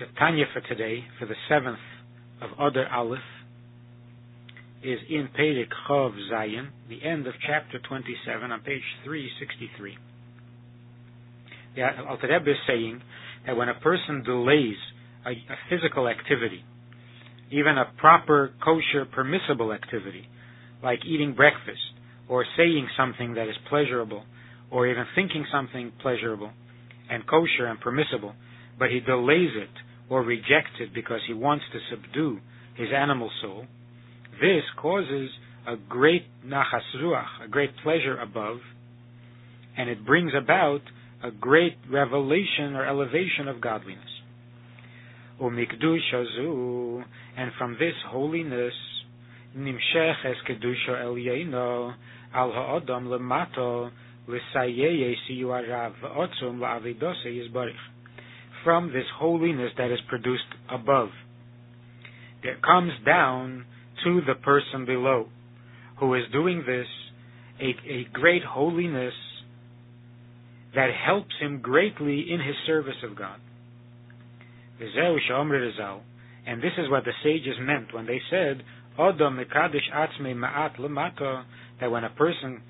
The Tanya for today, for the seventh of Adar Aleph, is in Perek Chov Zayin, the end of chapter 27 on page 363. The Alter Rebbe is saying that when a person delays a, a physical activity, even a proper, kosher, permissible activity, like eating breakfast, or saying something that is pleasurable, or even thinking something pleasurable and kosher and permissible, but he delays it or rejects it because he wants to subdue his animal soul, this causes a great nachas ruach, a great pleasure above, and it brings about a great revelation or elevation of godliness. Umikdusha and from this holiness, nimshech es kedusha el al ha'odam lemato from this holiness that is produced above. It comes down to the person below, who is doing this, a, a great holiness that helps him greatly in his service of God. And this is what the sages meant when they said, that when a person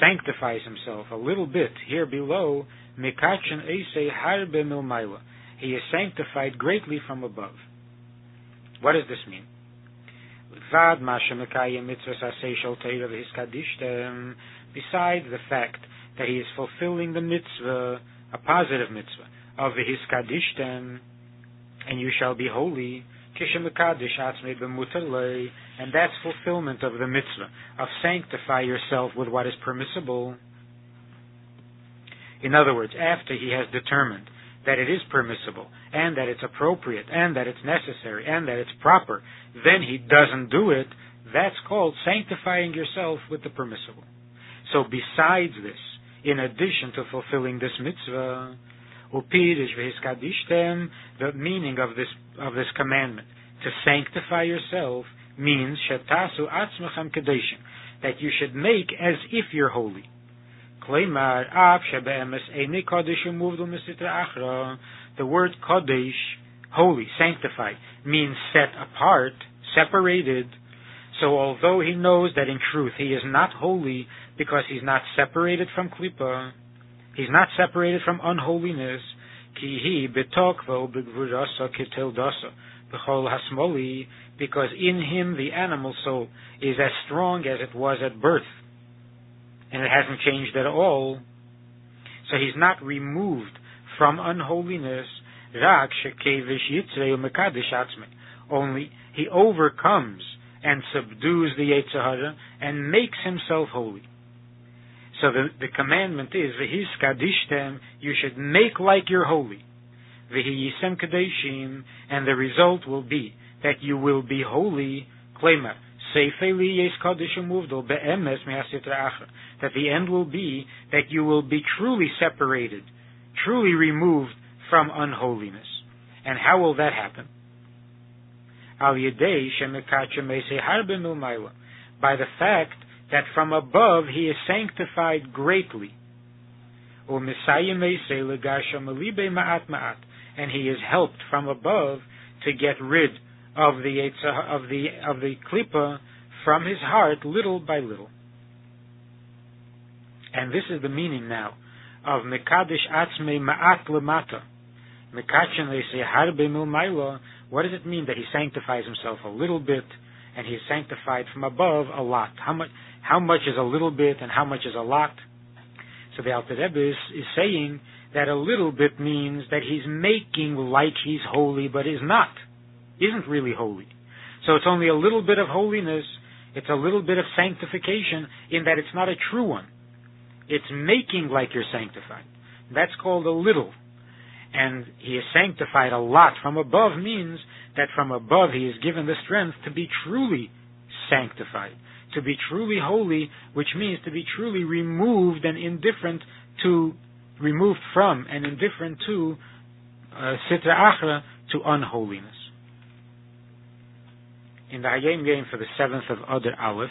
sanctifies himself a little bit here below, harbe. He is sanctified greatly from above. What does this mean? Besides the fact that he is fulfilling the mitzvah, a positive mitzvah, of the hiskadishtem, and you shall be holy, and that's fulfillment of the mitzvah, of sanctify yourself with what is permissible. In other words, after he has determined that it is permissible, and that it's appropriate, and that it's necessary, and that it's proper, then he doesn't do it, that's called sanctifying yourself with the permissible. So besides this, in addition to fulfilling this mitzvah, upirish the meaning of this of this commandment, to sanctify yourself means shetasu atzmachem kedeshim, that you should make as if you're holy. Kleimar shebe'emes eini kodesh achra. The word kodesh, holy, sanctified, means set apart, separated. So although he knows that in truth he is not holy because he's not separated from klipa, he's not separated from unholiness, ki he betokvo begvurasa kitildasa b'chol hasmoli, because in him the animal soul is as strong as it was at birth, and it hasn't changed at all. So he's not removed from unholiness. Only he overcomes and subdues the Yetzirah and makes himself holy. So the, the commandment is, kadishtem, you should make like you're holy. V'hiyisem kadeshim, and the result will be that you will be holy. Klemer, that the end will be that you will be truly separated, truly removed from unholiness. And how will that happen? By the fact that from above he is sanctified greatly. And he is helped from above to get rid of the of the of the klipa from his heart little by little. And this is the meaning now of mekadesh atzmei ma'at lemata. Mekachin harbe mil What does it mean that he sanctifies himself a little bit and he is sanctified from above a lot? How much? How much is a little bit and how much is a lot? So the Alter Rebbe is, is saying that a little bit means that he's making like he's holy, but is not isn't really holy. So it's only a little bit of holiness, it's a little bit of sanctification in that it's not a true one. It's making like you're sanctified. That's called a little. And he is sanctified a lot from above means that from above he is given the strength to be truly sanctified, to be truly holy, which means to be truly removed and indifferent to, removed from and indifferent to uh, sitra achra, to unholiness in the Hayom Yom for the seventh of Adar Aleph,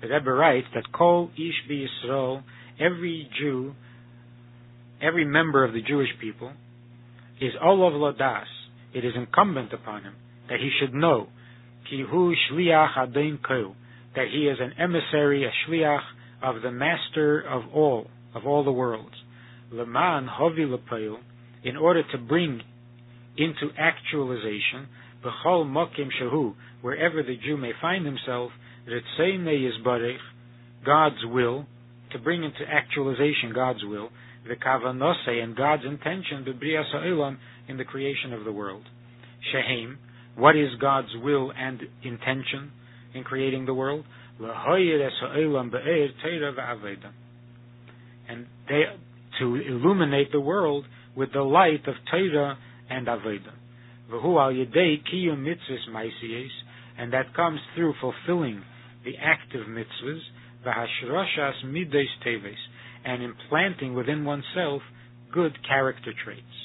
the Rebbe writes that Kol Ish Yisrael, every Jew, every member of the Jewish people, is Olav Lodas, it is incumbent upon him that he should know ki hu shliach adin that he is an emissary, a shliach of the master of all, of all the worlds. Leman hovi in order to bring into actualization, b'chol mokim shehu, wherever the Jew may find himself, ritzene yizbarech, God's will, to bring into actualization God's will, the kavanose and God's intention, b'brias ha'olam, in the creation of the world. Shehem, what is God's will and intention in creating the world? And they, to illuminate the world with the light of Torah and Aveda. And that comes through fulfilling the active mitzvahs, v'hashrashas mides teves, and implanting within oneself good character traits.